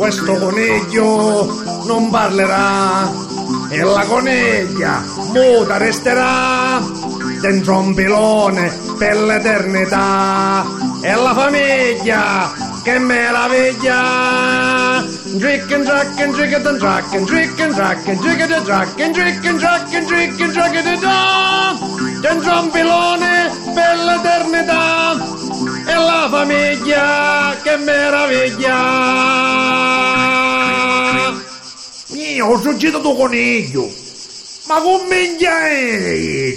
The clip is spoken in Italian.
questo coniglio non parlerà e la coniglia muta resterà dentro un pilone per l'eternità e la famiglia che meraviglia and drack and drick and drack and drick and drack and drack dentro un pilone per l'eternità e la famiglia che meraviglia Io ho tuo coniglio. Ma come è